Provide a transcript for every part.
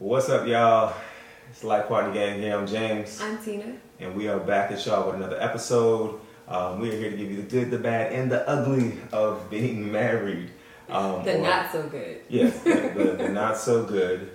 What's up, y'all? It's Life Partner Gang here. I'm James, I'm Tina. and we are back at y'all with another episode. Um, we are here to give you the good, the bad, and the ugly of being married. Um, The or- not so good. Yes, the, the, the not so good,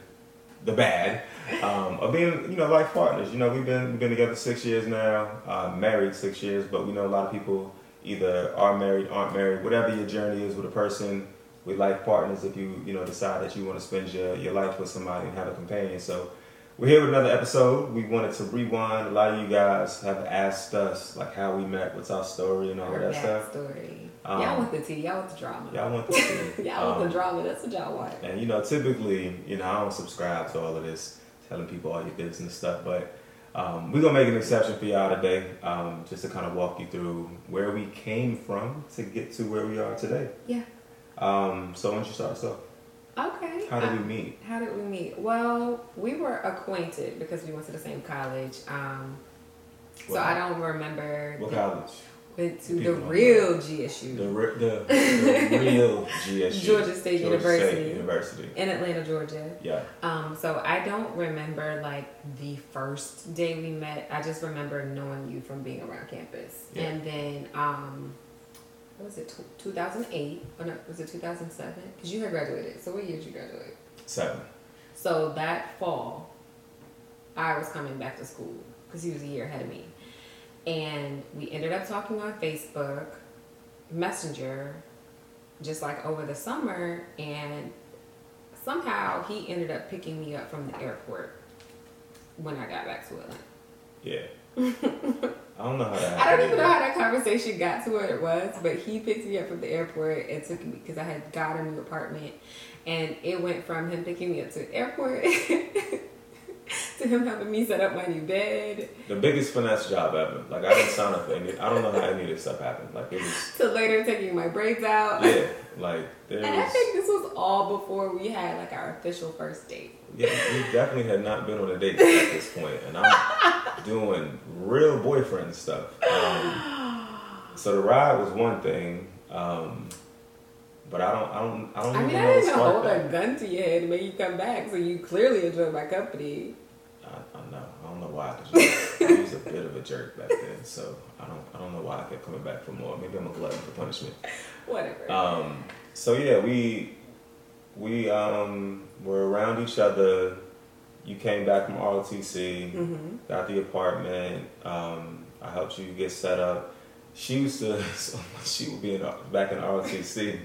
the bad um, of being, you know, life partners. You know, we've been we've been together six years now, uh, married six years, but we know a lot of people either are married, aren't married, whatever your journey is with a person. We life partners if you you know decide that you want to spend your, your life with somebody and have a companion. So we're here with another episode. We wanted to rewind. A lot of you guys have asked us like how we met, what's our story, and all of that stuff. backstory. Um, y'all want the tea. Y'all want the drama. Y'all want to see. y'all want Um, the drama. That's what y'all want. And you know, typically, you know, I don't subscribe to all of this telling people all your business and stuff, but um, we're gonna make an exception for y'all today, um, just to kind of walk you through where we came from to get to where we are today. Yeah. Um, so why don't you start us off? Okay. How did Uh, we meet? How did we meet? Well, we were acquainted because we went to the same college. Um, so I don't remember. What the- college? Went to the People real GSU The, re- the, the real GSU. Georgia State University. State University. in Atlanta, Georgia. Yeah. Um, so I don't remember like the first day we met. I just remember knowing you from being around campus. Yeah. And then, um, what was it, 2008? Or no, was it 2007? Because you had graduated. So what year did you graduate? Seven. So that fall, I was coming back to school because he was a year ahead of me. And we ended up talking on Facebook, Messenger, just like over the summer. And somehow he ended up picking me up from the airport when I got back to Atlanta. Yeah. I don't know how that I don't even know how that conversation got to where it was, but he picked me up from the airport and took me because I had got a new apartment, and it went from him picking me up to the airport to him helping me set up my new bed The biggest finesse job ever. Like I didn't sign up for any. I don't know how any of this stuff happened. Like it was. to later taking my braids out. Yeah. Like there And I think this was all before we had like our official first date. Yeah, we definitely had not been on a date at this point, and I'm doing real boyfriend stuff. Um, so the ride was one thing, um, but I don't, I don't, I don't I mean, I didn't hold a gun to your head to make you come back, so you clearly enjoyed my company. I, I know, I don't know why. I was a bit of a jerk back then, so I don't, I don't know why I kept coming back for more. Maybe I'm a glutton for punishment. Whatever. Um, so yeah, we we um, were around each other. You came back from ROTC, hmm got the apartment. Um, I helped you get set up. She used to, she would be in back in ROTC.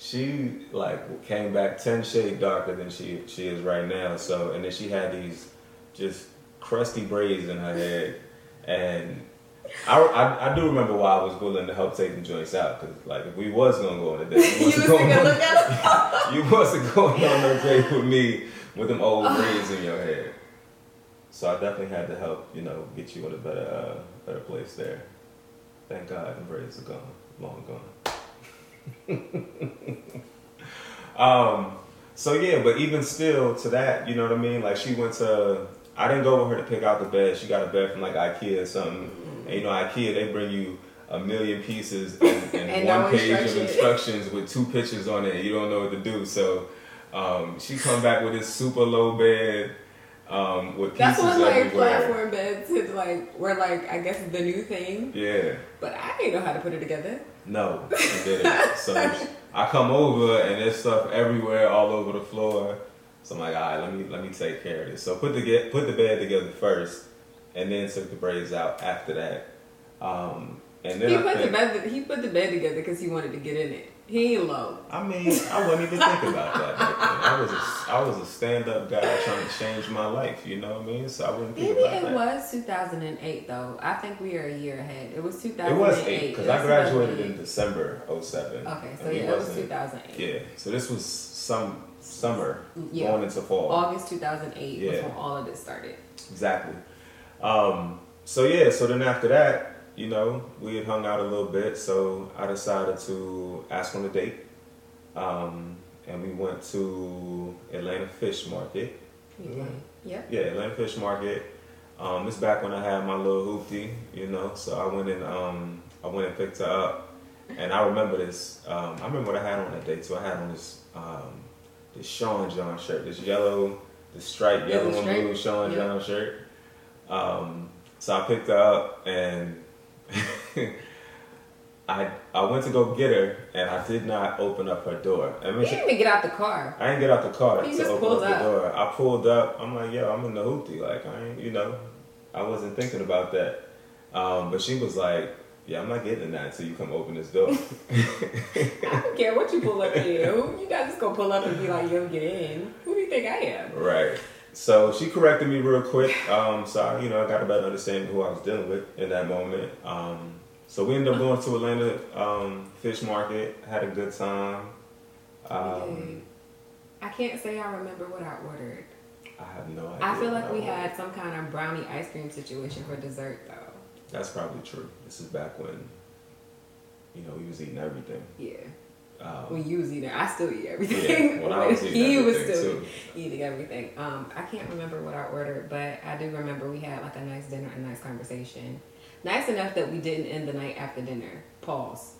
She like came back ten shade darker than she she is right now. So and then she had these just crusty braids in her head, and I, I, I do remember why I was willing to help take the joints out because like if we was gonna go on a date, you you was wasn't going on, look at you wasn't going on no date with me with them old braids in your hair. So I definitely had to help, you know, get you in a better uh, better place there. Thank God the braids are gone, long gone. um, so yeah, but even still to that, you know what I mean? Like she went to I didn't go with her to pick out the bed. She got a bed from like IKEA or something. And you know, IKEA they bring you a million pieces and, and, And one no page of instructions with two pictures on it. You don't know what to do. So um, she come back with this super low bed um, with That's pieces when like platform beds had like were like I guess the new thing, Yeah. but I didn't know how to put it together. No, she didn't. so I come over and there's stuff everywhere, all over the floor. So I'm like, all right, let me let me take care of this. So put the get put the bed together first, and then took the braids out after that. Um, and then He I put think, the bed he put the bed together because he wanted to get in it. He ain't low. I mean, I wasn't even thinking about that. I was a, I was a stand up guy trying to change my life. You know what I mean? So I wouldn't think about that. Maybe about it that. was 2008 though. I think we are a year ahead. It was 2008. It was eight because I graduated in December 07. Okay, so yeah, it was wasn't- 2008. Yeah, so this was some summer Yeah. going into fall. August 2008 was when all of this started. Exactly. Um, so yeah, so then after that, you know, we had hung out a little bit, so I decided to ask on a date. Um, and we went to Atlanta Fish Market. Okay. Yep. Yeah, Atlanta Fish Market. Um, it's back when I had my little hoopty, you know. So I went and um, I went and picked her up, and I remember this. Um, I remember what I had on that day too. I had on this um, this Sean John shirt, this yellow the striped Yeah, yellow and stripe. blue Sean Yeah. John shirt. Um, so I picked her up and I I went to go get her and I did not open up her door. I mean, You didn't even get out the car. I didn't get out the car You to just open pulled up the door. I pulled up. I'm like, yo, I'm in the hoopty. Like, I ain't, you know, I wasn't thinking about that. Um, but she was like, yeah, I'm not getting in that until you come open this door. I don't care what you pull up here. Who- You guys just gonna pull up and be like, yo, get in. Who do you think I am? right. So she corrected me real quick. Um, so I, you know, I got a better understanding of who I was dealing with in that moment. Um, so we ended up going to Atlanta um, Fish Market. Had a good time. Um, I can't say I remember what I ordered. I have no idea. I feel like we had some kind of brownie ice cream situation for dessert though. That's probably true. This is back when, you know, we was eating everything. Yeah. Um, When you was eating, I still eat everything. Yeah, when I was eating he was still too. eating everything. Um, I can't remember what I ordered, but I do remember we had like a nice dinner, a nice conversation. Nice enough that we didn't end the night after dinner. Pause.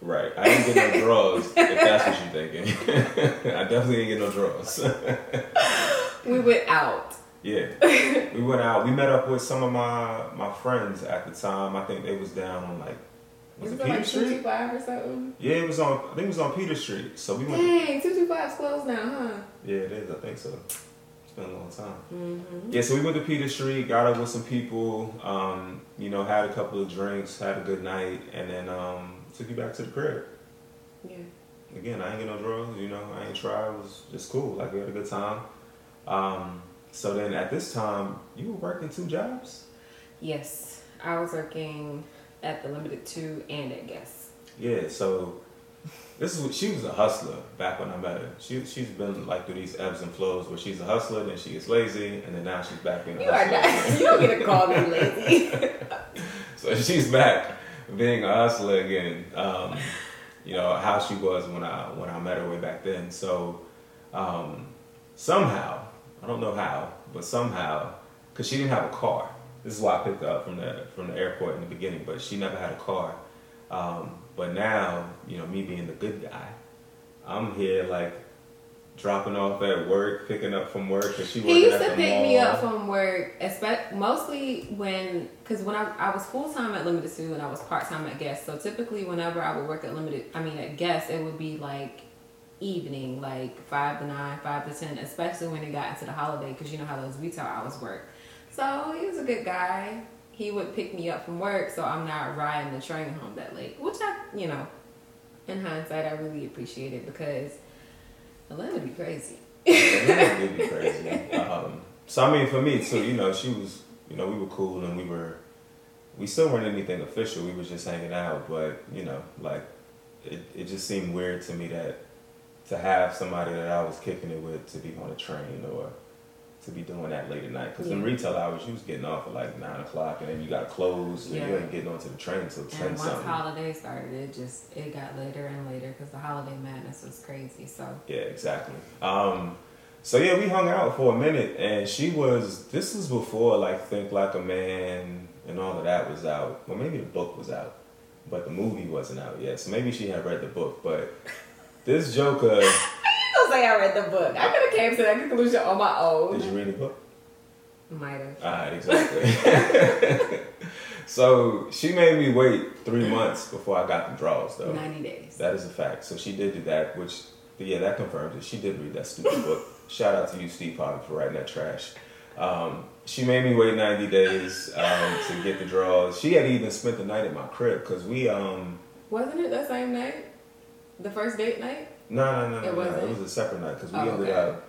Right. I didn't get no draws, if that's what you're thinking. I definitely didn't get no draws. We went out. yeah. We went out. We met up with some of my my friends at the time. I think they was down on like was it like Street? 225 or something? Yeah, it was on I think it was on Peter Street. So we went Dang, 225's closed now, huh? Yeah, it is, I think so. It's been a long time. Mm-hmm. Yeah, so we went to Peter Street, got up with some people, um, you know, had a couple of drinks, had a good night, and then um, took you back to the crib. Yeah. Again, I ain't get no drugs, you know, I ain't try. It was just cool. Like we had a good time. Um, so then at this time, you were working two jobs. Yes, I was working at the Limited Two and at Guess. Yeah. So this is what she was a hustler back when I met her. She she's been like through these ebbs and flows where she's a hustler, then she gets lazy, and then now she's back being a You are not. You don't get to call me lazy. So she's back being a hustler again. Um, you know how she was when I when I met her way back then. So um, somehow I don't know how, but somehow because she didn't have a car. This is why I picked her up from the from the airport in the beginning, but she never had a car. Um, but now you know me being the good guy, I'm here like dropping off at work, picking up from work because she He used to pick mall. me up from work, especially mostly when, because when I, I was full time at Limited Two and I was part time at Guess. So typically, whenever I would work at Limited, I mean at Guess, it would be like evening, like five to nine, five to ten, especially when it got into the holiday, because you know how those retail hours work. So he was a good guy. He would pick me up from work, so I'm not riding the train home that late, which I, you know, in hindsight, I really appreciate it because Atlanta be crazy. would be crazy. Um, so I mean, for me too, you know, she was, you know, we were cool and we were, we still weren't anything official. We were just hanging out, but you know, like, it, it just seemed weird to me that to have somebody that I was kicking it with to be on a train or to be doing that late at night. Because in retail hours, you was getting off at like nine o'clock, and then you got to close, and you Yeah. ain't getting onto the train until And ten once something. holidays started, it just it got later and later because the holiday madness was crazy. So Yeah, exactly. Um, so yeah, we hung out for a minute, and she was. This was before like Think Like a Man and all of that was out. Well, maybe the book was out, but the movie wasn't out yet. So maybe she had read the book. But this Joker, say I read the book. I could have came to that conclusion on my own. did you read the book? Might have. All right, exactly. so she made me wait three months before I got the draws, though. Ninety days. That is a fact. So she did do that, which yeah, that confirms it. She did read that stupid book. Shout out to you, Steve Harvey, for writing that trash. Um, she made me wait 90 days um, to get the draws. She had even spent the night at my crib because we um Wasn't it that same night? The first date night? No no no no, It no. it was a separate night because we Oh, ended okay. up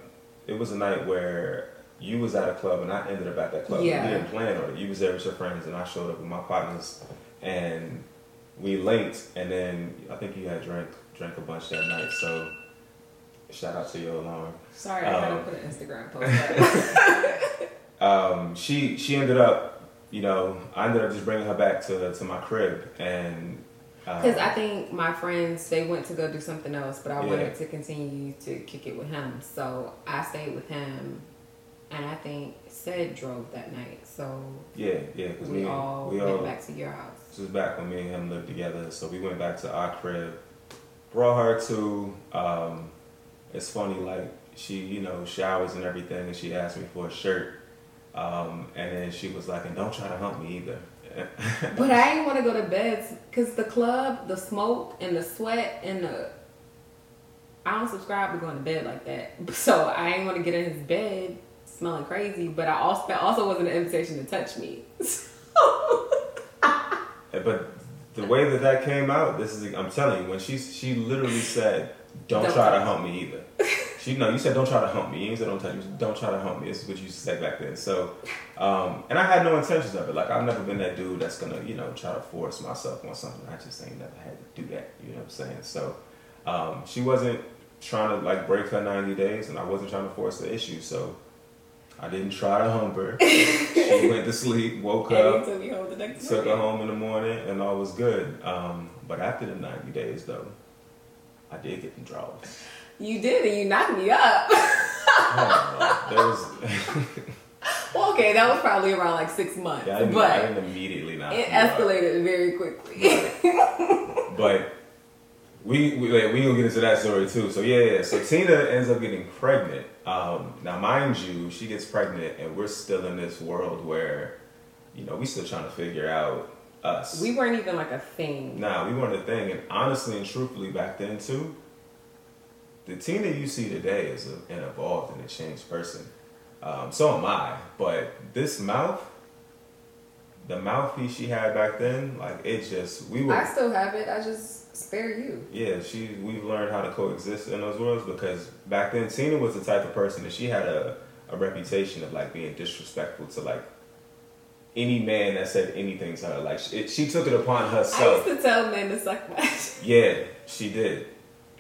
it was a night where you was at a club and I ended up at that club. Yeah. We didn't plan on it. You was there with your friends and I showed up with my partners and we linked and then I think you had drank drank a bunch that night. So shout out to your alarm. Sorry, I gotta Um, put an Instagram post um, she she ended up, you know, I ended up just bringing her back to to my crib, and Because I think my friends they went to go do something else, but I Yeah. wanted to continue to kick it with him, so I stayed with him, and I think said drove that night, so yeah, yeah, because we we all we went all back to your house. this was back when me and him lived together, so we went back to our crib, brought her to. Um, it's funny, like she you know showers and everything, and she asked me for a shirt, um, and then she was like, and don't try to hump me either. but I ain't want to go to bed because the club, the smoke, and the sweat, and the I don't subscribe to going to bed like that. So I ain't want to get in his bed smelling crazy. But I also that also wasn't an invitation to touch me. but the way that that came out, this is I'm telling you when she she literally said, "Don't, Don't try to hump me either." She no, you said don't try to hump me. You said don't touch me. Don't try to hump me. This is what you used to say back then. So, um, and I had no intentions of it. Like I've never been that dude that's gonna you know try to force myself on something. I just ain't never had to do that. You know what I'm saying? So, um, she wasn't trying to like break her 90 days, and I wasn't trying to force the issue. So, I didn't try to hump her. she went to sleep, woke and up, took me home took her home in the morning, and all was good. Um, but after the 90 days, though, I did get the draws. You did, and you knocked me up. Oh, there was. well, okay, that was probably around like six months, Yeah, I didn't, I but didn't immediately knock it escalated very quickly. But we we like, we gonna get into that story too. So yeah, yeah. So Tina ends up getting pregnant. Um, now, mind you, she gets pregnant, and we're still in this world where, you know, we still trying to figure out us. we weren't even like a thing. Nah, we weren't a thing, and honestly and truthfully, back then too, the Tina you see today is a, an evolved and a changed person. Um, so am I, but this mouth, the mouthpiece she had back then, like it just we were. I still have it. I just spare you. Yeah, she we've learned how to coexist in those worlds because back then Tina was the type of person that she had a, a reputation of like being disrespectful to like any man that said anything to her. Like she, she took it upon I herself. used to tell men to suck my Yeah, she did.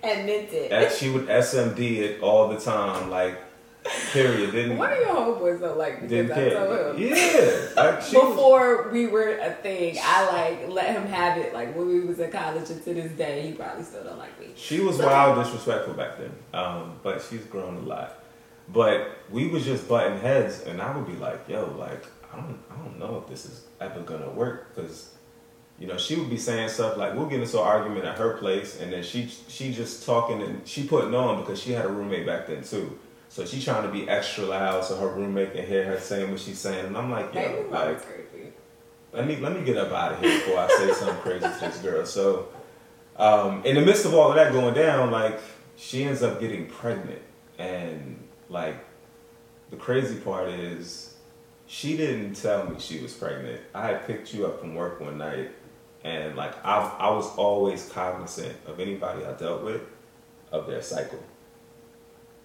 And meant it. And she would SMD it all the time, like period. Didn't One of your homeboys don't like me didn't because I care. told him. Yeah, like she was, Before we were a thing, I like let him have it. Like when we was in college, and to this day, he probably still don't like me. She was wild disrespectful back then, um, but she's grown a lot. But we was just butting heads, and I would be like, "Yo, like I don't, I don't know if this is ever gonna work," because you know she would be saying stuff like, "We'll get into an argument at her place," and then she she just talking and she putting on because she had a roommate back then too. So she trying to be extra loud so her roommate can hear her saying what she's saying, and I'm like, "Yo, like." crazy. let me let me get up out of here before I say something crazy to this girl. So, um, in the midst of all of that going down, like she ends up getting pregnant, and like the crazy part is she didn't tell me she was pregnant. I had picked you up from work one night, and like I I was always cognizant of anybody I dealt with of their cycle,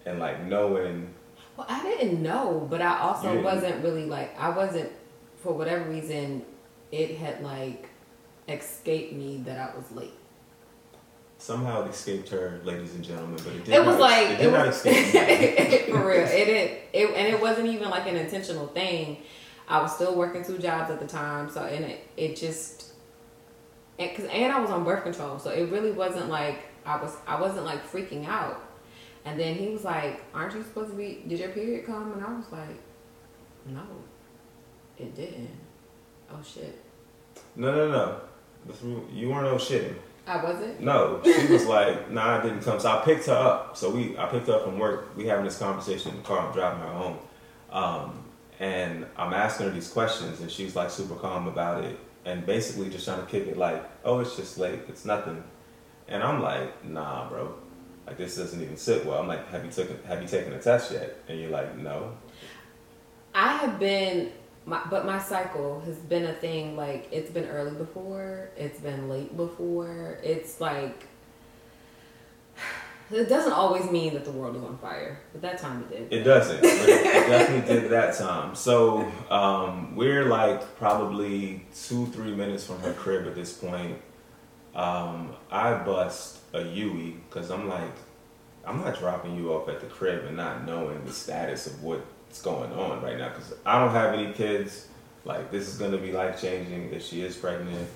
and like knowing Well, I didn't know, but I also wasn't really like I wasn't for whatever reason. It had like escaped me that I was late. somehow it escaped her, ladies and gentlemen, but it did It was not, like it it, did not was escape me. for real. It didn't. It and it wasn't even like an intentional thing. I was still working two jobs at the time, so and it it just and cause and I was on birth control, so it really wasn't like I was I wasn't like freaking out. And then he was like, "Aren't you supposed to be? Did your period come?" And I was like, "No, it didn't." Oh shit, No, no, no. You weren't no shitting. I wasn't. No, she was like, nah, I didn't come. So I picked her up. So we, I picked her up from work. We having this conversation in the car. I'm driving her home, um, and I'm asking her these questions, and she's like super calm about it, and basically just trying to kick it like, oh, it's just late. It's nothing. And I'm like, nah, bro. Like this doesn't even sit well. I'm like, have you taken have you taken a test yet? And you're like, no. I have been, my, but my cycle has been a thing. Like it's been early before, it's been late before. It's like it doesn't always mean that the world is on fire, but that time it did. It doesn't. It, it definitely did that time. So um, we're like probably two, three minutes from her crib at this point. Um, I bust a Yui because I'm like, I'm not dropping you off at the crib and not knowing the status of what's going on right now because I don't have any kids. Like this is gonna be life changing if she is pregnant.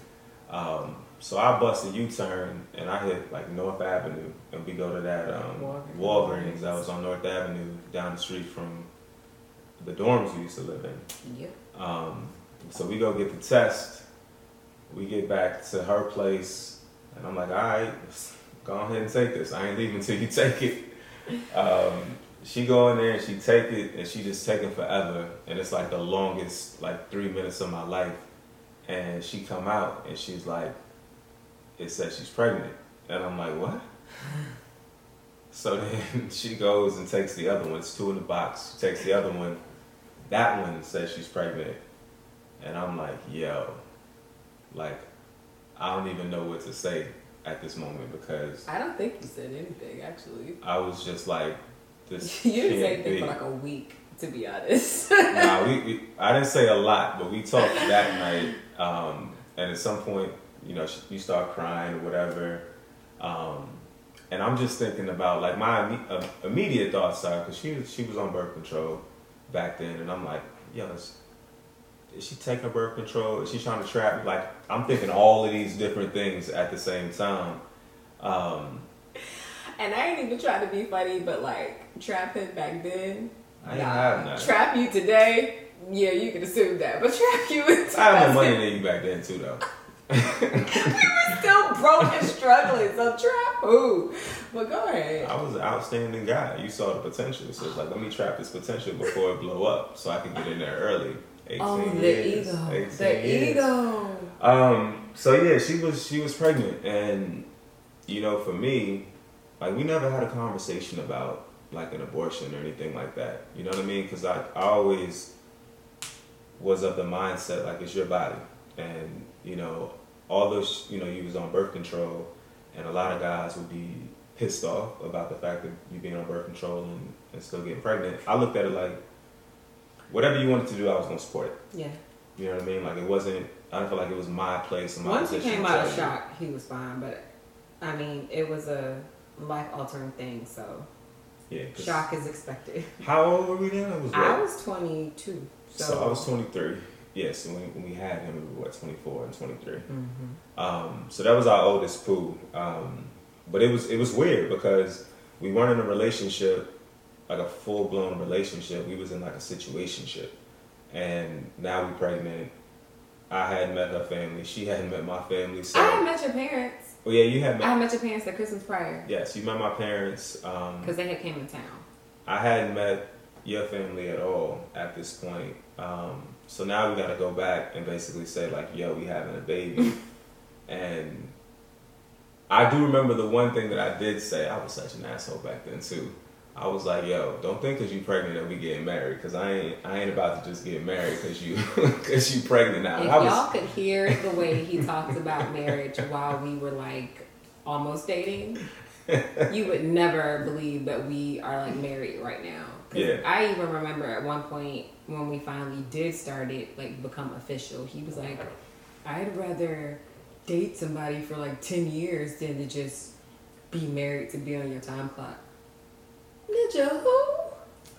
Um, so I bust a U-turn and I hit like North Avenue and we go to that um, Walgreens. Walgreens that was on North Avenue down the street from the dorms we used to live in. Yep. Um, so we go get the test. We get back to her place, and I'm like, all right, go ahead and take this. I ain't leaving until you take it. Um, she go in there and she take it and she just taking forever and it's like the longest like three minutes of my life and she come out and she's like it says she's pregnant and i'm like what so then she goes and takes the other one it's two in the box she takes the other one that one says she's pregnant and i'm like yo like i don't even know what to say at this moment because I don't think you said anything actually. i was just like this you didn't say anything be. for like a week, to be honest. nah, we, we I didn't say a lot, but we talked that night. Um, and at some point, you know, you start crying or whatever. Um, and I'm just thinking about like my uh, immediate thoughts are because she was she was on birth control back then, and I'm like, yo, is, is she taking birth control? Is she trying to trap? me? Like I'm thinking all of these different things at the same time. Um, and I ain't even trying to be funny, but like trap him back then. I none. Trap you today, yeah, you can assume that. But trap you in I had more 2000 money than you back then too, though. Still broke and struggling. So trap who? But go ahead. I was an outstanding guy. You saw the potential. So it's like, let me trap this potential before it blow up so I can get in there early. 18 Oh, the years, ego. 18 The years. ego. Um, so yeah, she was she was pregnant and you know, for me, like we never had a conversation about like an abortion or anything like that. You know what I mean? Cuz I I always was of the mindset like it's your body and you know, all those you know, you was on birth control and a lot of guys would be pissed off about the fact that you being on birth control and, and still getting pregnant. I looked at it like whatever you wanted to do, I was gonna support it. Yeah. You know what I mean? Like it wasn't. I don't feel like it was my place. And my Once he came out of shock, he was fine. But I mean, it was a life altering thing. So Yeah, shock is expected. How old were we then? I was. I was 22. So, So, I was 23. Yes, and when, when we had him, we were what 24 and 23. Mhm. Um, so that was our oldest poo. Um, but it was it was weird because we weren't in a relationship, like a full blown relationship. We was in like a situationship, and now we pregnant. I hadn't met her family. She hadn't met my family. So, I had met your parents. well, yeah, you had met. I had met your parents at Christmas prior yes, you met my parents. Um, because they had came in town. I hadn't met your family at all at this point. Um, so now we got to go back and basically say like, "Yo, we having a baby," and I do remember the one thing that I did say. I was such an asshole back then too. I was like, "Yo, don't think because you pregnant that we getting married. Because I ain't, I ain't about to just get married because you, because you pregnant now." If I was, y'all could hear the way he talked about marriage while we were like almost dating, you would never believe that we are like married right now. Yeah. I even remember at one point when we finally did start it, like become official, he was like, I'd rather date somebody for like 10 years than to just be married to be on your time clock. Did you who?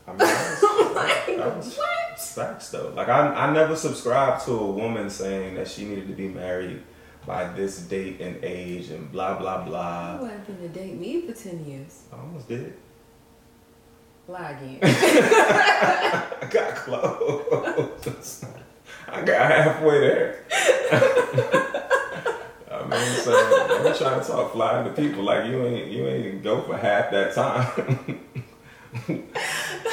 I mean, was, Like, was what? facts though. Like I, I never subscribed to a woman saying that she needed to be married by this date and age and blah blah blah. You happened to date me for 10 years. I almost did. Lie again. I got close. I got halfway there. I mean, so I'm trying to talk flying to people like you ain't you ain't go for half that time.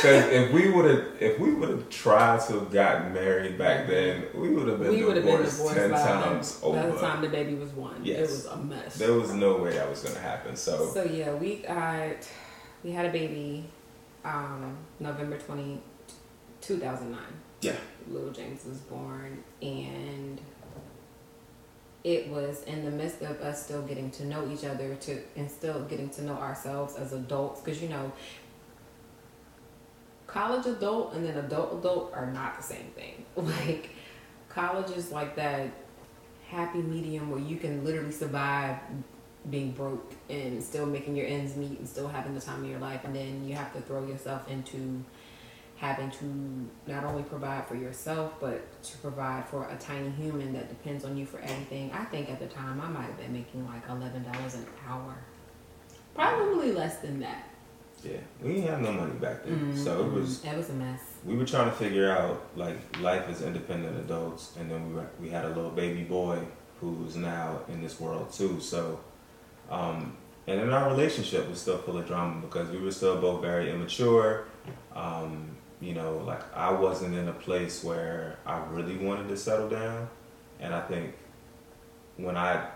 Because if we would have if we would have tried to have gotten married back then, we would have been we would have been divorced divorced ten by, times by the time the baby was one. Yes. It was a mess. There was no way that was gonna happen. So So yeah, we got we had a baby um, November 20, 2009. Yeah. Little James was born and it was in the midst of us still getting to know each other to and still getting to know ourselves as adults because you know college adult and then adult adult are not the same thing. Like college is like that happy medium where you can literally survive being broke and still making your ends meet and still having the time of your life and then you have to throw yourself into having to not only provide for yourself but to provide for a tiny human that depends on you for everything. I think at the time i might have been making like $11 an hour. Probably less than that yeah, we didn't have no money back then. So it was it was a mess we were trying to figure out like life as independent adults, and then we were, we had a little baby boy who's now in this world too. So um, and then our relationship was still full of drama because we were still both very immature. Um, you know, like I wasn't in a place where I really wanted to settle down, and I think when I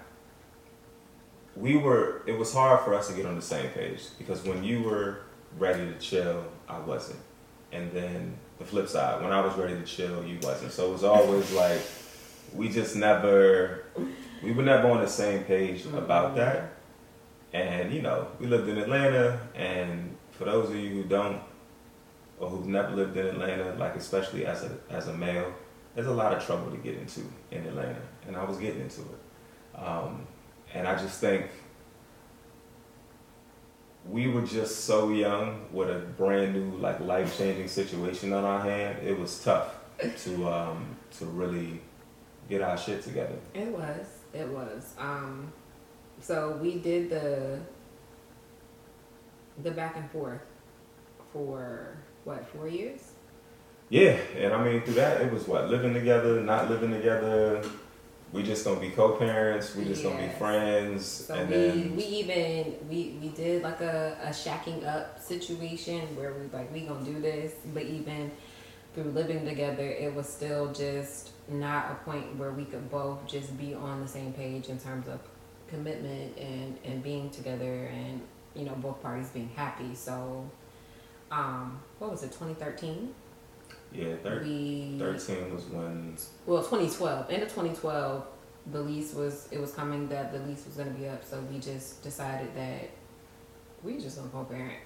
we were it was hard for us to get on the same page because when you were ready to chill, I wasn't. And then the flip side, when I was ready to chill, you wasn't. So it was always like we just never we were never on the same page about that. And you know, we lived in Atlanta and for those of you who don't or who've never lived in Atlanta, like especially as a as a male, there's a lot of trouble to get into in Atlanta. And I was getting into it. Um, and I just think we were just so young with a brand new like life changing situation on our hand. It was tough to um, to really get our shit together. It was. It was. Um, so we did the the back and forth for what four years? Yeah, and I mean through that it was what living together, not living together, we just gonna be co-parents. We just yes. gonna be friends. So and we, then we even we we did like a, a shacking up situation where we like we gonna do this, but even through living together, it was still just not a point where we could both just be on the same page in terms of commitment and and being together and you know both parties being happy. So, um, what was it? Twenty thirteen. Yeah, thir- we, 13 was when. Well, 2012. End of 2012, the lease was, it was coming that the lease was going to be up. So we just decided that we just going to co parent.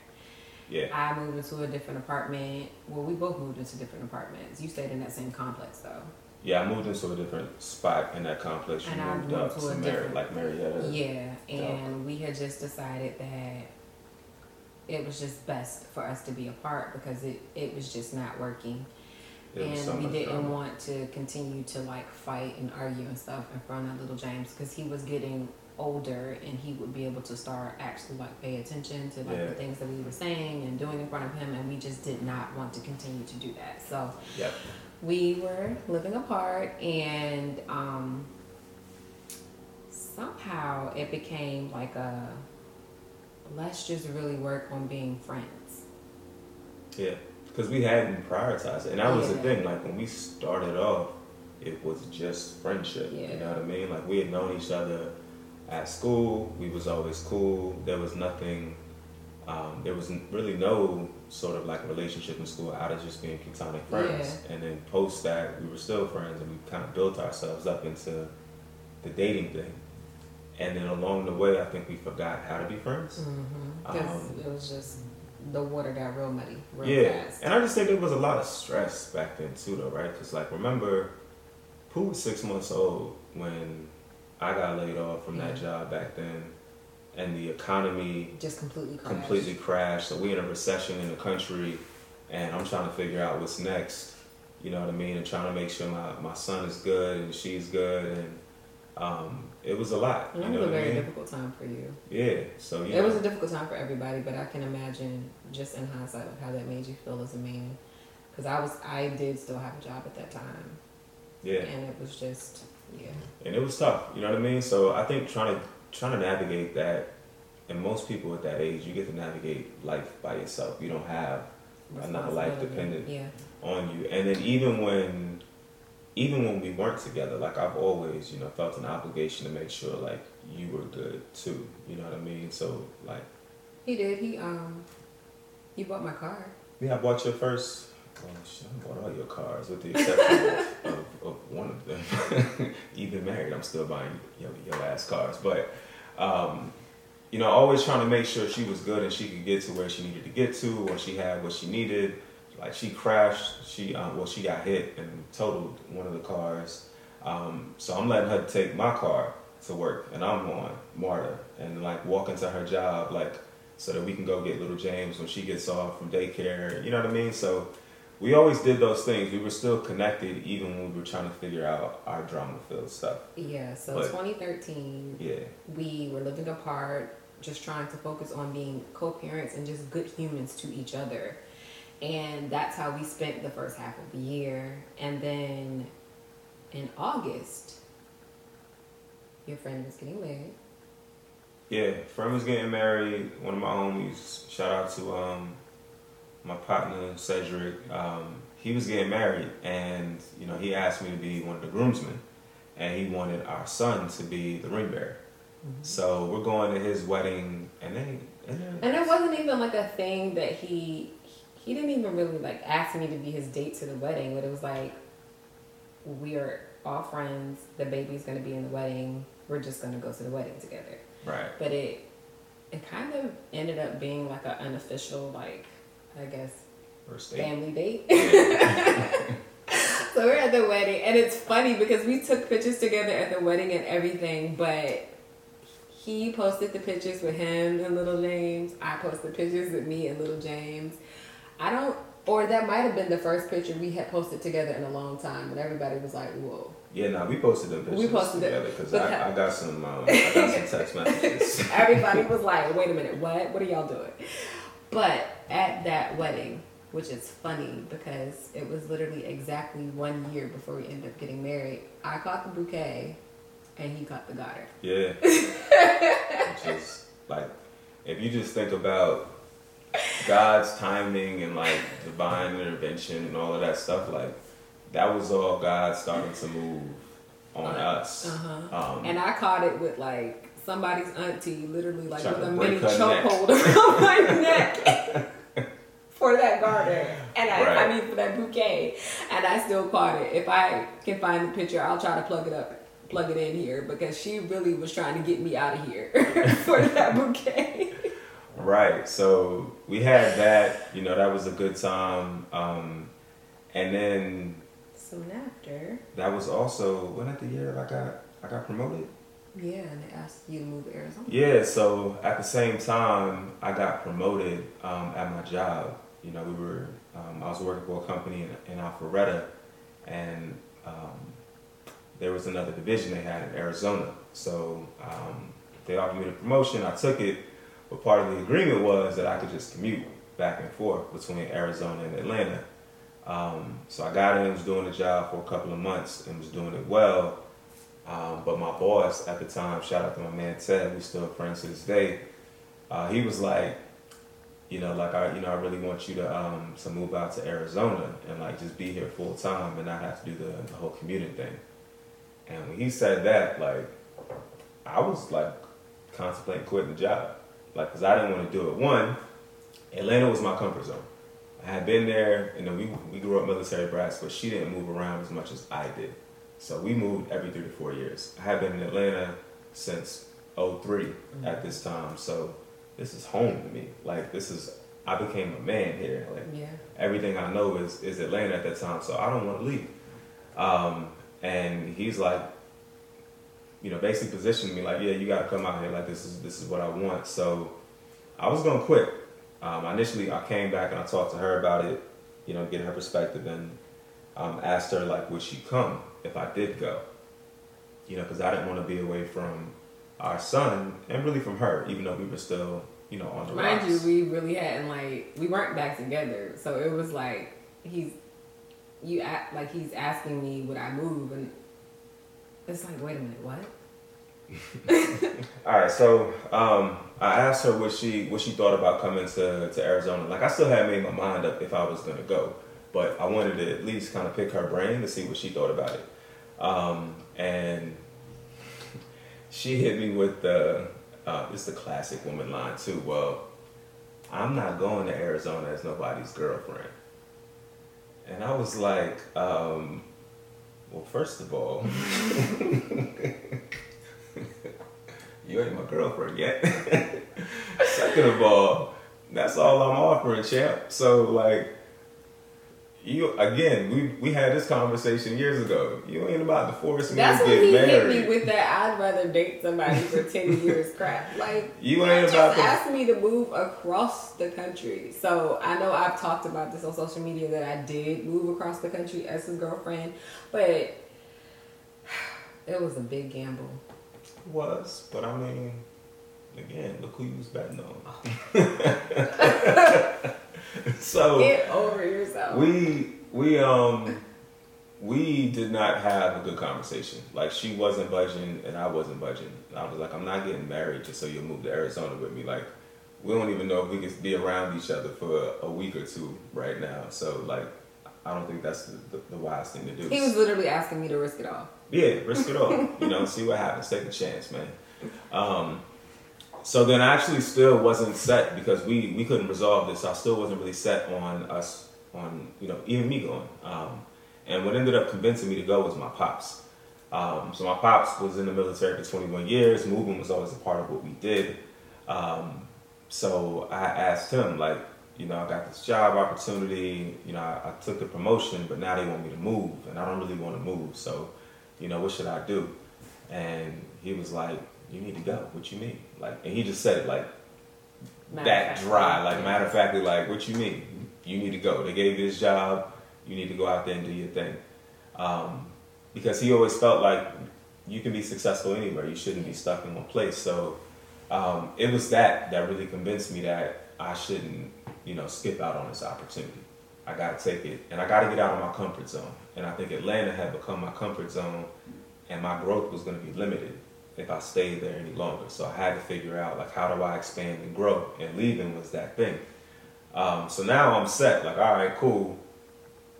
Yeah. I moved into a different apartment. Well, we both moved into different apartments. You stayed in that same complex, though. Yeah, I moved into a different spot in that complex. You and moved, I moved up to, a different, like Marietta. Yeah, and we had just decided that it was just best for us to be apart because it, it was just not working. and we didn't drama. want to continue to like fight and argue and stuff in front of little James because he was getting older and he would be able to start actually like pay attention to like yeah. the things that we were saying and doing in front of him and we just did not want to continue to do that. So yep. we were living apart and um, somehow it became like a let's just really work on being friends. Yeah, because we hadn't prioritized it, and that was the thing. Like when we started off, it was just friendship. Yeah. You know what I mean? Like we had known each other at school. We was always cool. There was nothing. Um, there was really no sort of like relationship in school out of just being platonic friends. Yeah. And then post that, we were still friends, and we kind of built ourselves up into the dating thing and then along the way, I think we forgot how to be friends. Because mm-hmm. um, it was just the water got real muddy, real yeah. Fast. And I just think there was a lot of stress back then too, though, right? Because like, remember, Pooh was six months old when I got laid off from that job back then, and the economy just completely crashed. completely crashed. So we in a recession in the country, and I'm trying to figure out what's next. You know what I mean? And trying to make sure my, my son is good and she's good and um, it was a lot. It was a very I mean? difficult time for you. Yeah, so it know. was a difficult time for everybody, but I can imagine just in hindsight of how that made you feel as a man. Because I was, I did still have a job at that time. Yeah, and it was just, yeah, and it was tough. You know what I mean? So I think trying to trying to navigate that, and most people at that age, you get to navigate life by yourself. You don't have another life dependent yeah. on you, and then even when even when we weren't together, like I've always, you know, felt an obligation to make sure like you were good too. You know what I mean? So like He did. He um you bought my car. Yeah, I bought your first shit, I bought all your cars with the exception of, of, of, one of them. Even married, I'm still buying your, your ass cars. But um, you know, always trying to make sure she was good and she could get to where she needed to get to, or she had what she needed like she crashed. She um, well, she got hit and totaled one of the cars. Um, so I'm letting her take my car to work, and I'm on MARTA and like walk into her job, like so that we can go get little James when she gets off from daycare. You know what I mean? So we always did those things. We were still connected even when we were trying to figure out our drama filled stuff. Yeah. So but, 2013. Yeah. We were living apart, just trying to focus on being co-parents and just good humans to each other and that's how we spent the first half of the year. And then in August, your friend was getting married. Yeah, friend was getting married. One of my homies, shout out to um, my partner Cedric. Um, he was getting married, and you know he asked me to be one of the groomsmen, and he wanted our son to be the ring bearer. Mm-hmm. So we're going to his wedding, and then and, then, and it wasn't even like a thing that he he didn't even really like ask me to be his date to the wedding, but it was like we are all friends. The baby's gonna be in the wedding. We're just gonna go to the wedding together. Right. But it it kind of ended up being like an unofficial, like I guess, family date. so we're at the wedding, and it's funny because we took pictures together at the wedding and everything, but he posted the pictures with him and little James. I posted pictures with me and little James. I don't, or that might have been the first picture we had posted together in a long time, and everybody was like, "Whoa." Yeah, no, we posted them pictures we posted together because I, I, got some, um, I got some text messages. everybody was like, "Wait a minute, what? What are y'all doing?" But at that wedding, which is funny because it was literally exactly one year before we ended up getting married. I caught the bouquet, and he caught the garter. Yeah, which is like, if you just think about God's timing and like divine intervention and all of that stuff, like that was all God starting to move on uh, us. Uh-huh. Um, and I caught it with like somebody's auntie, literally like with a mini chokehold around my neck for that garter. And I, right. I mean for that bouquet. And I still caught it. If I can find the picture, I'll try to plug it up, plug it in here because she really was trying to get me out of here for that bouquet. Right. So we had that. You know, that was a good time. Um, and then soon after, that was also when at the year I got I got promoted. Yeah, and they asked you to move to Arizona. Yeah. So at the same time, I got promoted um, at my job. You know, we were um, I was working for a company in, in Alpharetta, and um, there was another division they had in Arizona. So um, they offered me the promotion. I took it but part of the agreement was that I could just commute back and forth between Arizona and Atlanta. Um, so I got in, and was doing the job for a couple of months and was doing it well. Um, but my boss at the time, shout out to my man Ted, we still friends to this day. Uh, he was like, you know, like I, you know, I really want you to um, to move out to Arizona and like just be here full time and not have to do the, the whole commuting thing. And when he said that, like, I was like contemplating quitting the job like, cause I didn't want to do it. One, Atlanta was my comfort zone. I had been there, and then we we grew up military brats, but she didn't move around as much as I did. So we moved every three to four years. I had been in Atlanta since 3 mm-hmm. at this time, so this is home to me. Like this is I became a man here. Like yeah. everything I know is is Atlanta at that time, so I don't want to leave. Um, and he's like, you know, basically positioned me like, yeah, you got to come out here. Like this is this is what I want. So I was gonna quit. Um, initially, I came back and I talked to her about it. You know, get her perspective and um, asked her like, would she come if I did go? You know, because I didn't want to be away from our son and really from her, even though we were still, you know, on the Mind rocks. you, we really hadn't like we weren't back together, so it was like he's you act like he's asking me would I move and it's like, wait a minute, what? All right, so um, I asked her what she what she thought about coming to, to Arizona. Like I still had made my mind up if I was gonna go, but I wanted to at least kind of pick her brain to see what she thought about it. Um, and she hit me with the uh, it's the classic woman line too. Well, I'm not going to Arizona as nobody's girlfriend. And I was like, um, well, first of all, you ain't my girlfriend yet. Second of all, that's all I'm offering, champ. So like, you again, we we had this conversation years ago. You ain't about to force me That's to get married. That's when he hit me with that. I'd rather date somebody for ten years. Crap, like you ain't about to ask me to move across the country. So I know I've talked about this on social media that I did move across the country as his girlfriend, but it was a big gamble. Was, but I mean, again, look who you was betting on. so get over yourself. We we um we did not have a good conversation. Like she wasn't budging and I wasn't budging. I was like, I'm not getting married just so you'll move to Arizona with me. Like we don't even know if we can be around each other for a week or two right now. So like I don't think that's the, the, the wise thing to do. He was literally asking me to risk it all. Yeah, risk it all. you know, see what happens. Take a chance, man. Um, so then I actually still wasn't set because we, we couldn't resolve this. I still wasn't really set on us, on, you know, even me going. Um, and what ended up convincing me to go was my pops. Um, so my pops was in the military for 21 years. Moving was always a part of what we did. Um, so I asked him, like, you know, I got this job opportunity. You know, I, I, took the promotion, but now they want me to move, and I don't really want to move. So, you know, what should I do? And he was like, "You need to go. What you mean?" Like, and he just said it like matter that dry. Like, matter of factly, like, "What you mean? You need to go. They gave you this job. You need to go out there and do your thing." Um, because he always felt like you can be successful anywhere. You shouldn't be stuck in one place. So um, it was that that really convinced me that I shouldn't you know, skip out on this opportunity. I got to take it, and I got to get out of my comfort zone. And I think Atlanta had become my comfort zone, and my growth was going to be limited if I stayed there any longer. So I had to figure out like how do I expand and grow, and leaving was that thing. Um, so now I'm set. Like, all right, cool.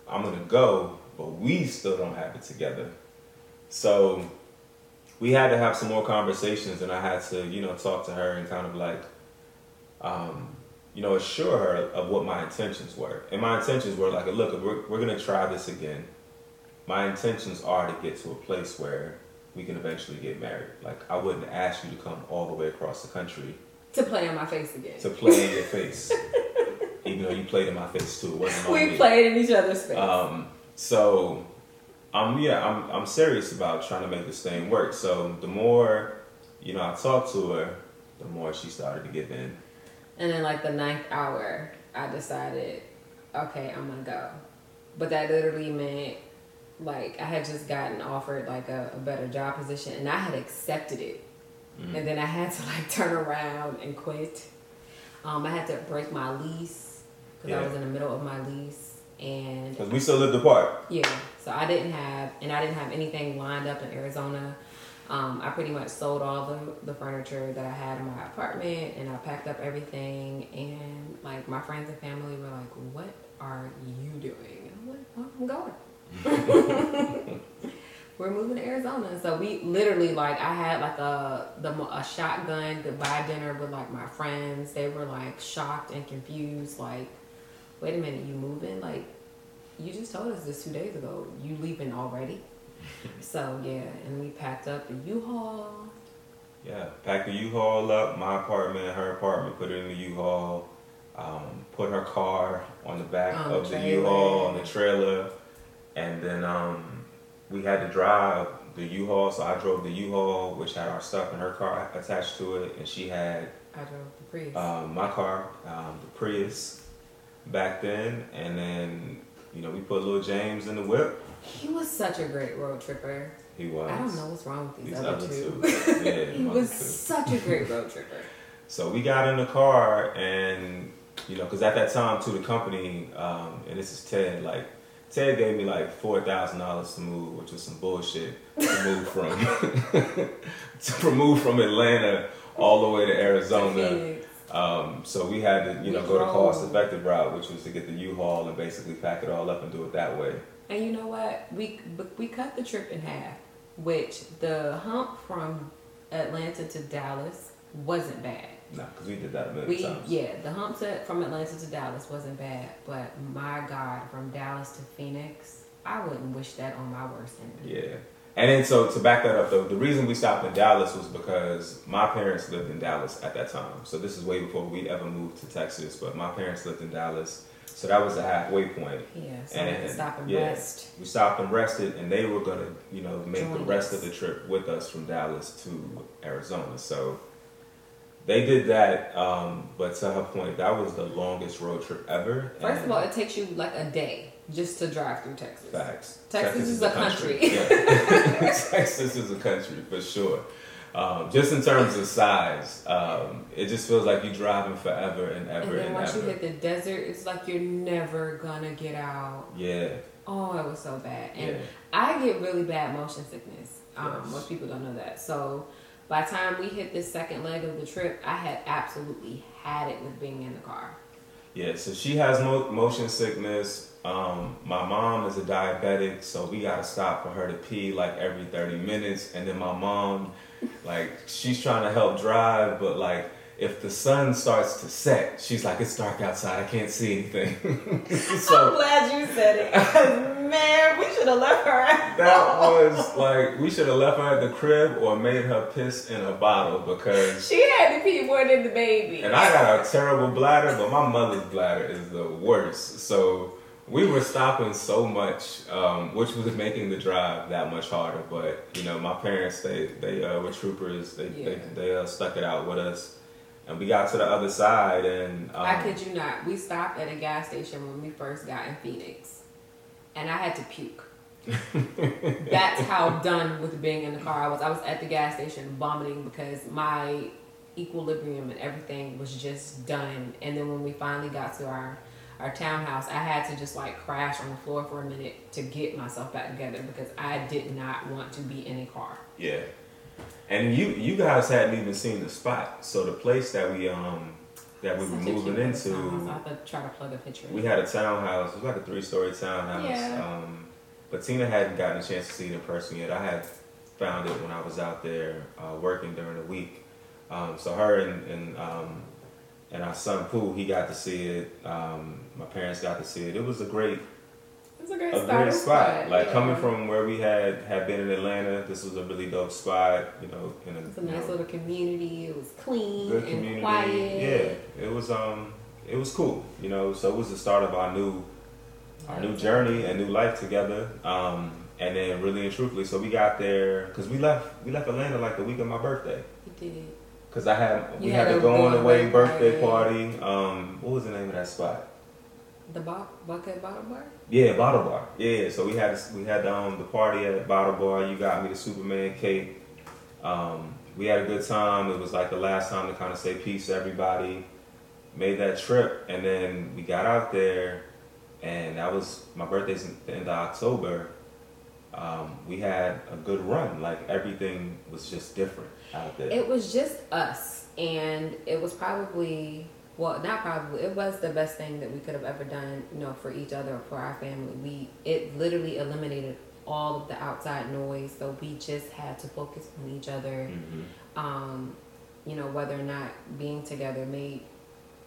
I'm gonna go, but we still don't have it together. So we had to have some more conversations, and I had to, you know, talk to her and kind of like um, you know, assure her of what my intentions were. And my intentions were like, look, we're, we're going to try this again. My intentions are to get to a place where we can eventually get married. Like, I wouldn't ask you to come all the way across the country. To play in my face again. To play in your face. Even though you played in my face too. It wasn't We me. played in each other's face. Um, so, um, yeah, I'm, I'm serious about trying to make this thing work. So, the more, you know, I talked to her, the more she started to give in. And then like the ninth hour, I decided, okay, I'm gonna go. But that literally meant like I had just gotten offered like a, a better job position and I had accepted it. Mm-hmm. And then I had to like turn around and quit. Um, I had to break my lease because yeah. I was in the middle of my lease and because we still lived apart. Yeah, so I didn't have and I didn't have anything lined up in Arizona. Um, I pretty much sold all the, the furniture that I had in my apartment and I packed up everything. And like my friends and family were like, What are you doing? And I'm like, Well, I'm going. we're moving to Arizona. So we literally like I had like a the a shotgun goodbye dinner with like my friends. They were like shocked and confused. Like, wait a minute, you moving? Like, you just told us this two days ago. You leaving already? so yeah, and we packed up the U-Haul. Yeah, packed the U-Haul up, my apartment, her apartment, put it in the U-Haul, um, put her car on the back on of the, the U-Haul on the trailer, and then um, we had to drive the U-Haul. So I drove the U-Haul, which had our stuff in her car attached to it, and she had I drove the Prius. Um, my car, um, the Prius, back then, and then you know we put little James in the whip he was such a great road tripper. He was. I don't know what's wrong with these, these other, two. two. Yeah, he was two. such a great road tripper. So we got in the car, and you know, because at that time, to the company, um, and this is Ted. Like Ted gave me like four thousand dollars to move, which was some bullshit to move from to move from Atlanta all the way to Arizona. Um, so we had to, you know, go the cost effective route, which was to get the U-Haul and basically pack it all up and do it that way. And you know what? We we cut the trip in half, which the hump from Atlanta to Dallas wasn't bad. No, because we did that a million we, times. Yeah, the hump to, from Atlanta to Dallas wasn't bad, but my God, from Dallas to Phoenix, I wouldn't wish that on my worst enemy. Yeah. And then, so to back that up, though, the reason we stopped in Dallas was because my parents lived in Dallas at that time. So this is way before we ever moved to Texas, but my parents lived in Dallas. So that was the halfway point. Yeah, so and, we stop and yeah, rest. We stopped and rested, and they were gonna, you know, make Join the rest us. of the trip with us from Dallas to Arizona. So they did that, um, but to her point, that was the longest road trip ever. First of all, it takes you like a day just to drive through Texas. Facts. Texas, Texas is, a country. country. Yeah. Texas is a country for sure. Um, just in terms of size, um, it just feels like you're driving forever and ever and then and once ever. you hit the desert, it's like you're never gonna get out. Yeah, Oh, it was so bad, and Yeah. I get really bad motion sickness. Um, Yes. Most people don't know that. So by the time we hit this second leg of the trip, I had absolutely had it with being in the car. Yeah, so she has mo- motion sickness. Um, my mom is a diabetic, so we gotta stop for her to pee like every 30 minutes. And then my mom, like, she's trying to help drive, but like, if the sun starts to set, she's like, it's dark outside, I can't see anything. so, I'm glad you said it. Man, we should have left her. at that was like, we should have left her at the crib or made her piss in a bottle because She had to pee more than the baby. And I got a terrible bladder, but my mother's bladder is the worst. So we were stopping so much, um, which was making the drive that much harder. But you know, my parents they they uh, were troopers. They Yeah. they, they uh, stuck it out with us, and we got to the other side. And um, I kid you not. We stopped at a gas station when we first got in Phoenix, and I had to puke. That's how done with being in the car I was. I was at the gas station vomiting because my equilibrium and everything was just done. And then when we finally got to our our townhouse, I had to just like crash on the floor for a minute to get myself back together because I did not want to be in a car. yeah, and you you guys hadn't even seen the spot. So the place that we um that we were Such moving into. townhouse. I have to try to plug a picture. We had a townhouse. It was like a three-story townhouse. Yeah. Um, but Tina hadn't gotten a chance to see it in person yet. I had found it when I was out there uh, working during the week. Um, so her and and, um, and our son Pooh, he got to see it. Um, my parents got to see it. It was a great It's a great a starting great spot. Like yeah. coming from where we had had been in Atlanta, this was a really dope spot. You know, in a, It's a you nice know, little community. It was clean good and community. quiet. Yeah, it was um it was cool. You know, so it was the start of our new our new journey and new life together. Um, and then really and truthfully, so we got there because we left we left Atlanta like the week of my birthday. We did. Cause I had we You had, had a a going away birthday party. party. Um, what was the name of that spot? The bo- bucket bottle bar. Yeah, Bottle Bar. Yeah, so we had we had um, the party at Bottle Bar. You got me the Superman cake. Um, we had a good time. It was like the last time to kind of say peace to everybody. Made that trip, and then we got out there, and that was my birthday's in the end of October. Um, we had a good run. Like everything was just different out there. It was just us, and it was probably well, not probably. It was the best thing that we could have ever done, you know, for each other, or for our family. We it literally eliminated all of the outside noise, so we just had to focus on each other. Mhm. Um, you know, whether or not being together made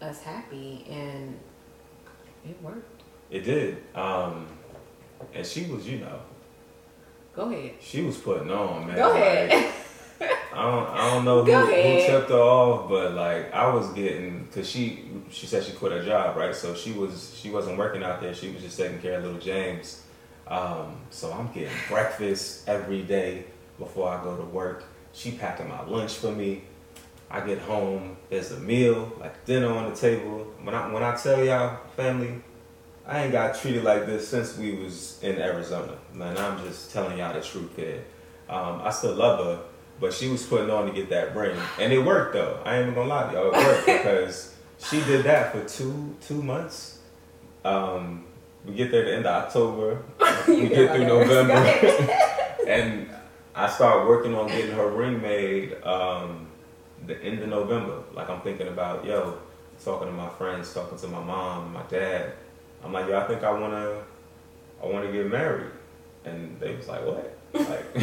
us happy, and it worked. It did. Um, and she was, you know, Go ahead. she was putting on, man. Go Like, ahead. I don't, I don't know who, who tipped her off, but like I was getting, cause she she said she quit her job, right? So she was she wasn't working out there. She was just taking care of little James. Um, so I'm getting breakfast every day before I go to work. She packing my lunch for me. I get home, there's a meal, like dinner on the table. When I when I tell y'all, family, I ain't got treated like this since we was in Arizona. And I'm just telling y'all the truth here. Um, I still love her, but she was putting on to get that ring, and it worked though. I ain't even gonna lie to y'all, it worked because she did that for two two months. Um, we get there the end of October, we get through my nerves. Go November, and I start working on getting her ring made um, the end of November. Like I'm thinking about yo, talking to my friends, talking to my mom, my dad. I'm like, yo, I think I wanna, I wanna get married, and they was like, what? Like,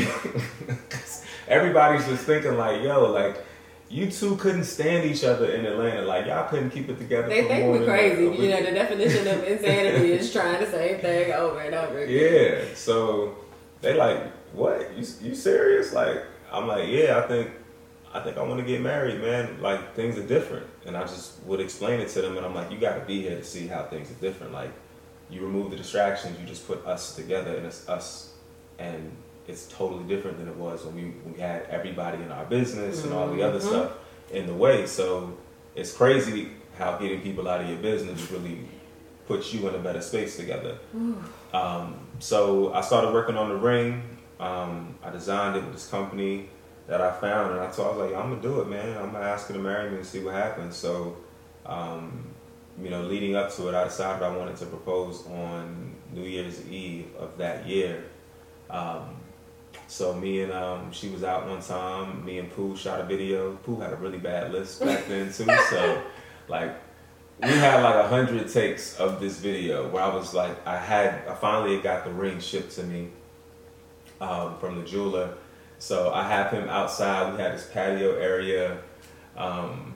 everybody's just thinking like, yo, like. You two couldn't stand each other in Atlanta. Like y'all couldn't keep it together. They think we're crazy. a You know, the definition of insanity is trying the same thing over and over again. Yeah. So they like, what? You you serious? Like I'm like, yeah. I think I think I want to get married, man. Like things are different, and I just would explain it to them, and I'm like, you got to be here to see how things are different. Like you remove the distractions, you just put us together, and it's us, and it's totally different than it was when we when we had everybody in our business and all the other Mhm. stuff in the way. So it's crazy how getting people out of your business really puts you in a better space together. Um, so I started working on the ring. Um, I designed it with this company that I found, and I told I was like, I'm gonna do it, man. I'm gonna ask her to marry me and see what happens. So, um, you know, leading up to it, I decided I wanted to propose on New Year's Eve of that year. Um, so me and um, she was out one time. Me and Pooh shot a video. Pooh had a really bad list back then too. so like we had like a hundred takes of this video where I was like, I had, I finally got the ring shipped to me um, from the jeweler. So I have him outside. We had this patio area, um,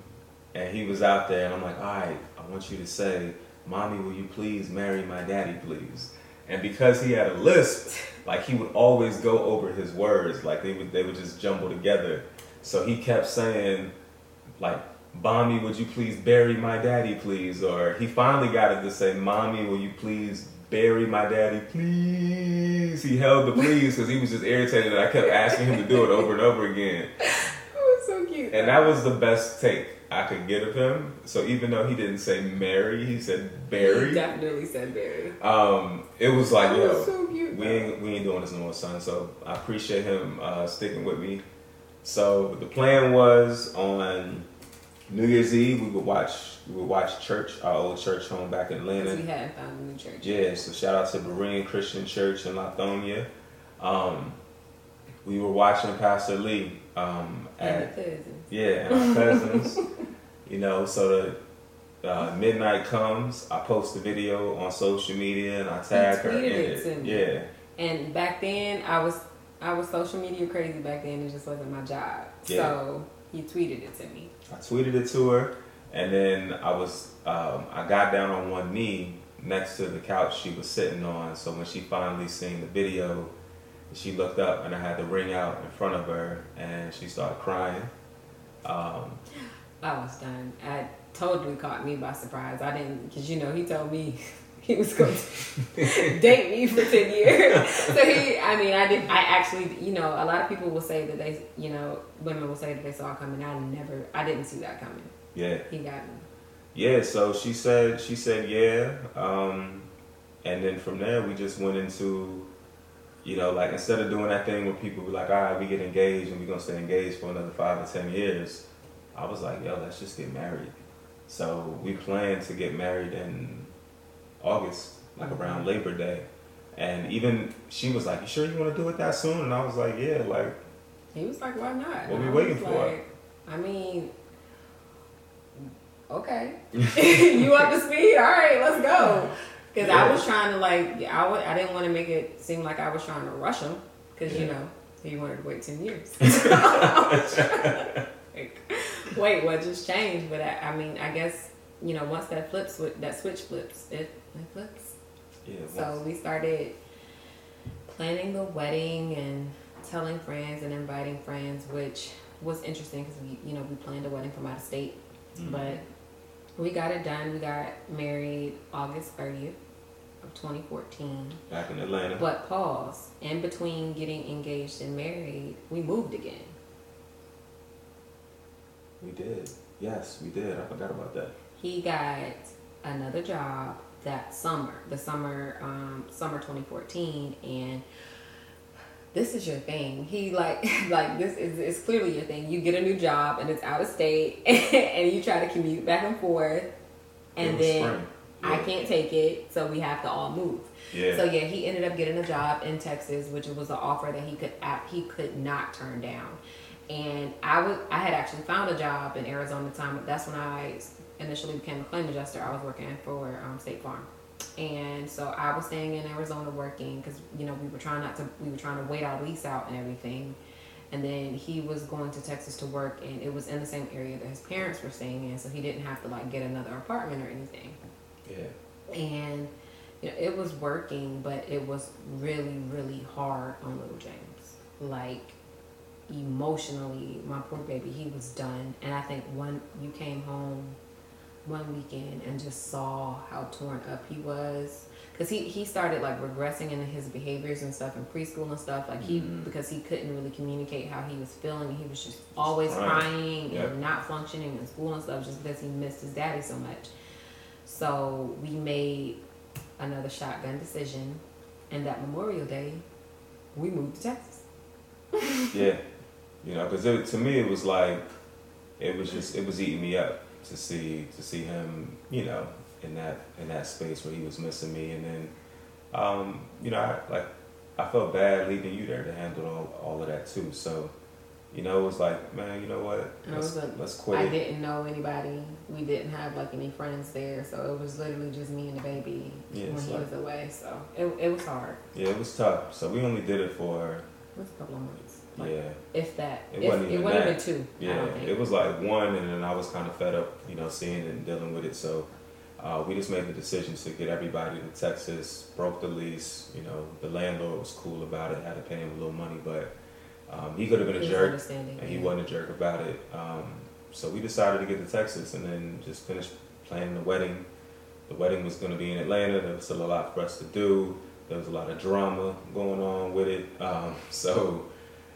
and he was out there. And I'm like, all right, I want you to say, "Mommy, will you please marry my daddy, please?" And because he had a lisp, like he would always go over his words, like they would they would just jumble together. So he kept saying, like Mommy, would you please bury my daddy, please? Or he finally got it to say, Mommy, will you please bury my daddy, please? He held the please because he was just irritated that I kept asking him to do it over and over again. Oh, so cute. And that was the best take I could get of him. So even though he didn't say Mary, he said Barry. He definitely said Barry. Um, it was like, That yo, was so cute, we ain't we ain't doing this no more, son. So I appreciate him uh, sticking with me. So the plan was on New Year's Eve we would watch we would watch church our old church home back in Because we hadn't found a new church. Yeah, so shout out to Berean Christian Church in Lithonia. Um, we were watching Pastor Lee um, at. Yeah, and our cousins. you know, so the uh, midnight comes, I post the video on social media and I tag her in tweeted it to it. me. Yeah. And back then, I was I was social media crazy back then. It just wasn't my job. Yeah. So he tweeted it to me. I tweeted it to her, and then I was um, I got down on one knee next to the couch she was sitting on. So when she finally seen the video, she looked up and I had the ring out in front of her, and she started crying. Um, I was done. I totally caught me by surprise. I didn't, because you know, he told me he was going to date me for 10 years. So he, I mean, I did, I actually, you know, a lot of people will say that they, you know, women will say that they saw it coming. I never, I didn't see that coming. yeah, He got me. yeah. So she said she said yeah, um, and then from there we just went into. You know, like instead of doing that thing where people be like, all right, we get engaged and we're gonna stay engaged for another five or ten years, I was like, yo, let's just get married. So we planned to get married in August, like around mm-hmm. Labor Day. And even she was like, You sure you want to do it that soon? And I was like, Yeah, like, He was like, why not? What we waiting for? like, I mean, okay. you up to speed? All right, let's go. Because I was trying to like, I w- I didn't want to make it seem like I was trying to rush him. Because, you know, he wanted to wait 10 years. I was trying to, like, wait, what just changed? But I, I mean, I guess, you know, once that flips, that switch flips, it, it flips. yeah, So we started planning the wedding and telling friends and inviting friends, which was interesting because we, you know, we planned a wedding from out of state, Mhm. but we got it done. We got married August 30th of 2014. back in Atlanta. But pause, in between getting engaged and married, we moved again. we did. Yes, we did. I forgot about that. He got another job that summer, the summer, um, summer 2014, and this is your thing. He like, like this is it's clearly your thing. You get a new job and it's out of state, and you try to commute back and forth, and then spring. I can't take it, so we have to all move. Yeah. So yeah, he ended up getting a job in Texas, which was an offer that he could he could not turn down. And I was I had actually found a job in Arizona at the time. That's when I initially became a claim adjuster. I was working for um, State Farm, and so I was staying in Arizona working because you know we were trying not to we were trying to wait our lease out and everything. And then he was going to Texas to work, and it was in the same area that his parents were staying in, so he didn't have to like get another apartment or anything yeah. and you know, it was working, but it was really, really hard on little James. Like emotionally, my poor baby, he was done. And I think when you came home one weekend and just saw how torn up he was, because he he started like regressing in his behaviors and stuff in preschool and stuff. Like he Mhm. because he couldn't really communicate how he was feeling. He was just always crying. crying Yep. and not functioning in school and stuff just because he missed his daddy so much. So we made another shotgun decision, and that Memorial Day, we moved to Texas. Yeah, you know, because to me it was like it was just it was eating me up to see to see him, you know, in that in that space where he was missing me, and then um, you know, I, like I felt bad leaving you there to handle all, all of that too. So, you know, it was like, man, you know what? Let's, a, let's quit. I it. didn't know anybody. We didn't have like any friends there, so it was literally just me and the baby Yeah, when he like- was away. So it, it was hard. Yeah, it was tough. So we only did it for It was a couple of months. Like, yeah, If that. It if, wasn't it even wasn't that. even two. Yeah. It was like one, and then I was kind of fed up, you know, seeing and dealing with it. So uh, we just made the decision to get everybody to Texas. Broke the lease. You know, the landlord was cool about it. Had to pay him a little money, but um, he could have been a jerk. and he yeah. wasn't a jerk about it. Um, so we decided to get to Texas and then just finish planning the wedding. The wedding was going to be in Atlanta. There was still a lot for us to do. There was a lot of drama going on with it. Um, so,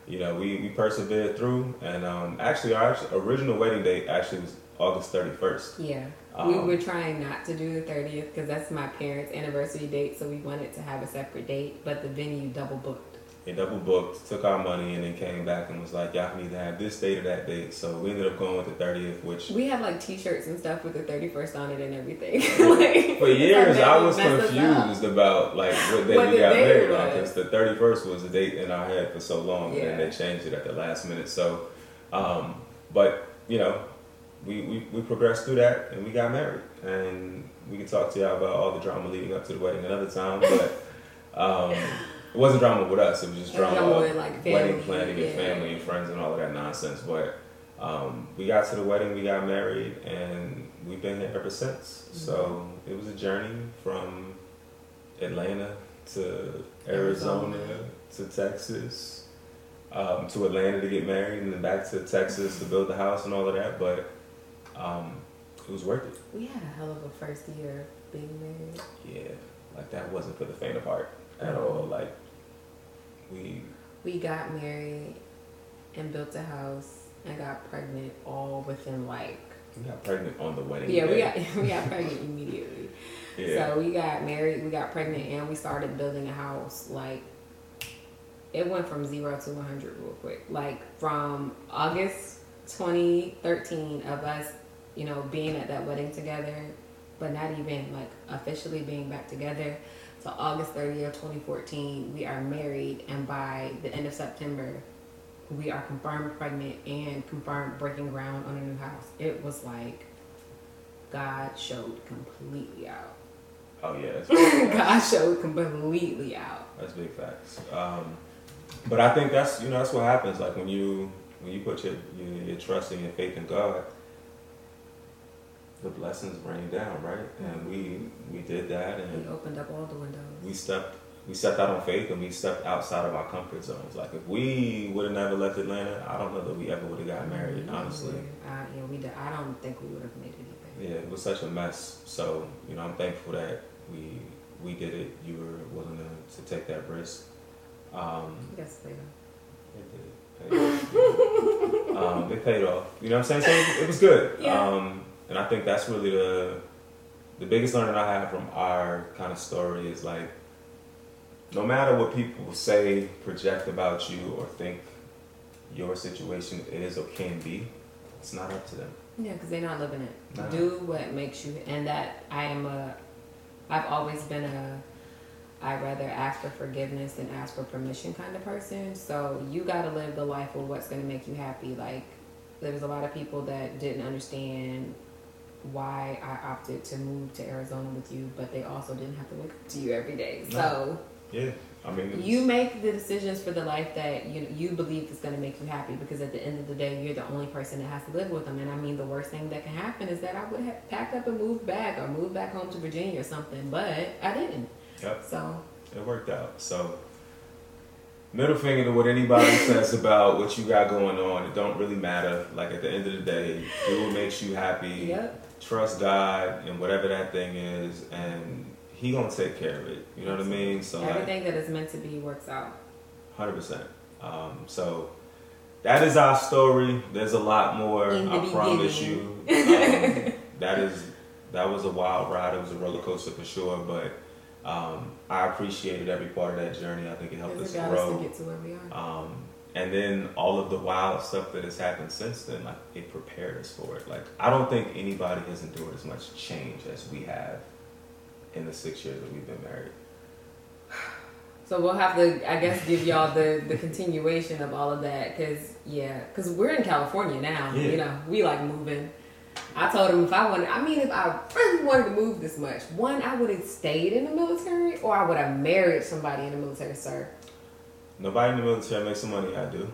you know, we, we persevered through. And um, actually, our original wedding date actually was August 31st. Yeah. Um, we were trying not to do the 30th because that's my parents' anniversary date, so we wanted to have a separate date, but the venue double booked. They double booked, took our money, and then came back and was like, y'all can either have this date or that date. So we ended up going with the 30th, which We had like T-shirts and stuff with the 31st on it and everything. like, For years, I was mess us up. confused about like what day What we got married on because the thirty first was the date in our head for so long, and then they changed it at the last minute. So, um, but you know, we, we we progressed through that and we got married, and we can talk to y'all about all the drama leading up to the wedding another time. But um, it wasn't drama with us; it was just drama, drama with, like, wedding planning yeah. and family and friends and all of that nonsense. But um, we got to the wedding, we got married, and we've been here ever since. So it was a journey from Atlanta to Arizona, Arizona. to Texas, um, to Atlanta to get married, and then back to Texas to build the house and all of that. But um, it was worth it. We had a hell of a first year being married. Yeah, like that wasn't for the faint of heart at all. Like we, We got married and built a house and got pregnant all within like we got pregnant on the wedding yeah we got we got pregnant immediately. yeah. So we got married, we got pregnant, and we started building a house. Like it went from zero to one hundred real quick. Like from August 2013 of us, you know, being at that wedding together, but not even like officially being back together. To August 30th, 2014, we are married, and by the end of September, we are confirmed pregnant and confirmed breaking ground on a new house. It was like God showed completely out. Oh yeah, that's big facts. God showed completely out. That's big facts. Um, but I think that's you know that's what happens. Like when you when you put your your, your trust and your faith in God, the blessings rain down, right? And we we did that, and we opened up all the windows. we stepped we stepped out on faith, and we stepped outside of our comfort zones. Like if we would have never left Atlanta, I don't know that we ever would have got married. Mhm. Honestly, Uh, yeah, we did. I don't think we would have made anything. yeah, it was such a mess. So you know, I'm thankful that we we did it. You were willing to, to take that risk. Um, Yes, later. It did. It paid off. um, it paid off. You know what I'm saying? So it, it was good. Yeah. Um, and I think that's really the the biggest learning I have from our kind of story is like, no matter what people say, project about you, or think your situation is or can be, it's not up to them. Yeah, because they're not living it. Nah. Do what makes you, and that I am a. I've always been a. I rather ask for forgiveness than ask for permission kind of person. So you got to live the life of what's going to make you happy. Like there's a lot of people that didn't understand why I opted to move to Arizona with you, but they also didn't have to look up to you every day. So. Yeah. I mean, was- You make the decisions for the life that you you believe is going to make you happy because at the end of the day, you're the only person that has to live with them. And I mean, the worst thing that can happen is that I would have packed up and moved back or moved back home to Virginia or something, but I didn't. Yep. So It worked out. So, middle finger to what anybody says about what you got going on. It don't really matter. Like at the end of the day, do what makes you happy. yep, Trust God and whatever that thing is, and He gonna take care of it. You know what I mean? So like, everything that is meant to be works out. hundred percent. Um, so that is our story. There's a lot more. I promise you. Um, that is that was a wild ride. It was a roller coaster for sure, but. Um, I appreciated every part of that journey. I think it helped us it got us grow. to get to where we are. And then all of the wild stuff that has happened since then, like it prepared us for it. Like I don't think anybody has endured as much change as we have in the six years that we've been married. So we'll have to, I guess, give y'all the the continuation of all of that, cause yeah, cause we're in California now. Yeah. You know, we like moving. I told him if I wanted, I mean, if I really wanted to move this much, one, I would have stayed in the military, or I would have married somebody in the military, sir. Nobody in the military makes the money I do.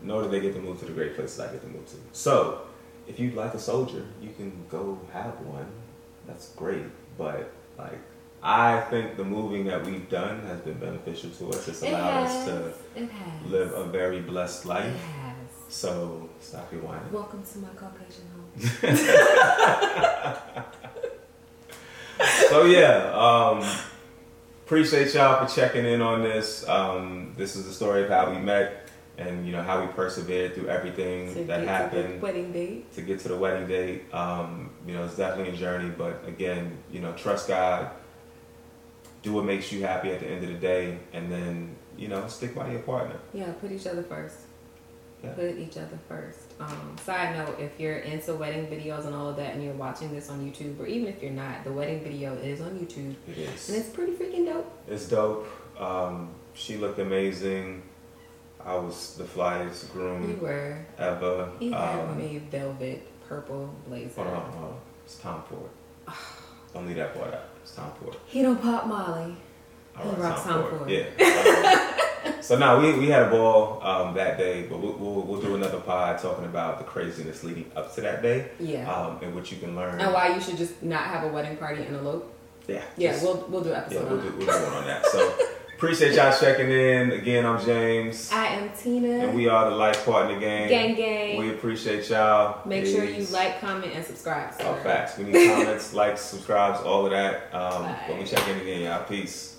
Nor do they get to move to the great places I get to move to. So, if you'd like a soldier, you can go have one. That's great. But like, I think the moving that we've done has been beneficial to us. It's It allowed has. us to It live a very blessed It life. has. So stop your whining. Welcome to my Caucasian home. so yeah, um, appreciate y'all for checking in on this. Um, this is the story of how we met and you know how we persevered through everything To that get to happened the wedding date. to get to the wedding date. Um, you know, it's definitely a journey, but again, you know, trust God. Do what makes you happy at the end of the day, and then you know, stick by your partner. Yeah, put each other first. Yeah. Put each other first. Um, side note: If you're into wedding videos and all of that, and you're watching this on YouTube, or even if you're not, the wedding video is on YouTube, It is. and it's pretty freaking dope. It's dope. Um, she looked amazing. I was the flyest You groom were. ever. He had Um, a velvet purple blazer. Hold on, hold on. It's Tom Ford. Don't leave that part out. It's Tom Ford. He don't pop Molly. I rock Ford. Yeah. Um, so now we, we had a ball um, that day, but we'll, we'll, we'll do another pod talking about the craziness leading up to that day Yeah. um, and what you can learn. and why you should just not have a wedding party and elope. Yeah. Yeah, just- we'll we'll do an yeah, we'll on do, that. we'll do one on that. So appreciate y'all checking in. Again, I'm James. I am Tina. And we are the Life Partner Gang. gang gang. We appreciate y'all. Make sure you like, comment, and subscribe. Oh, sir. facts. We need comments, likes, subscribes, all of that. Um, Bye. but we check in again, y'all. Peace.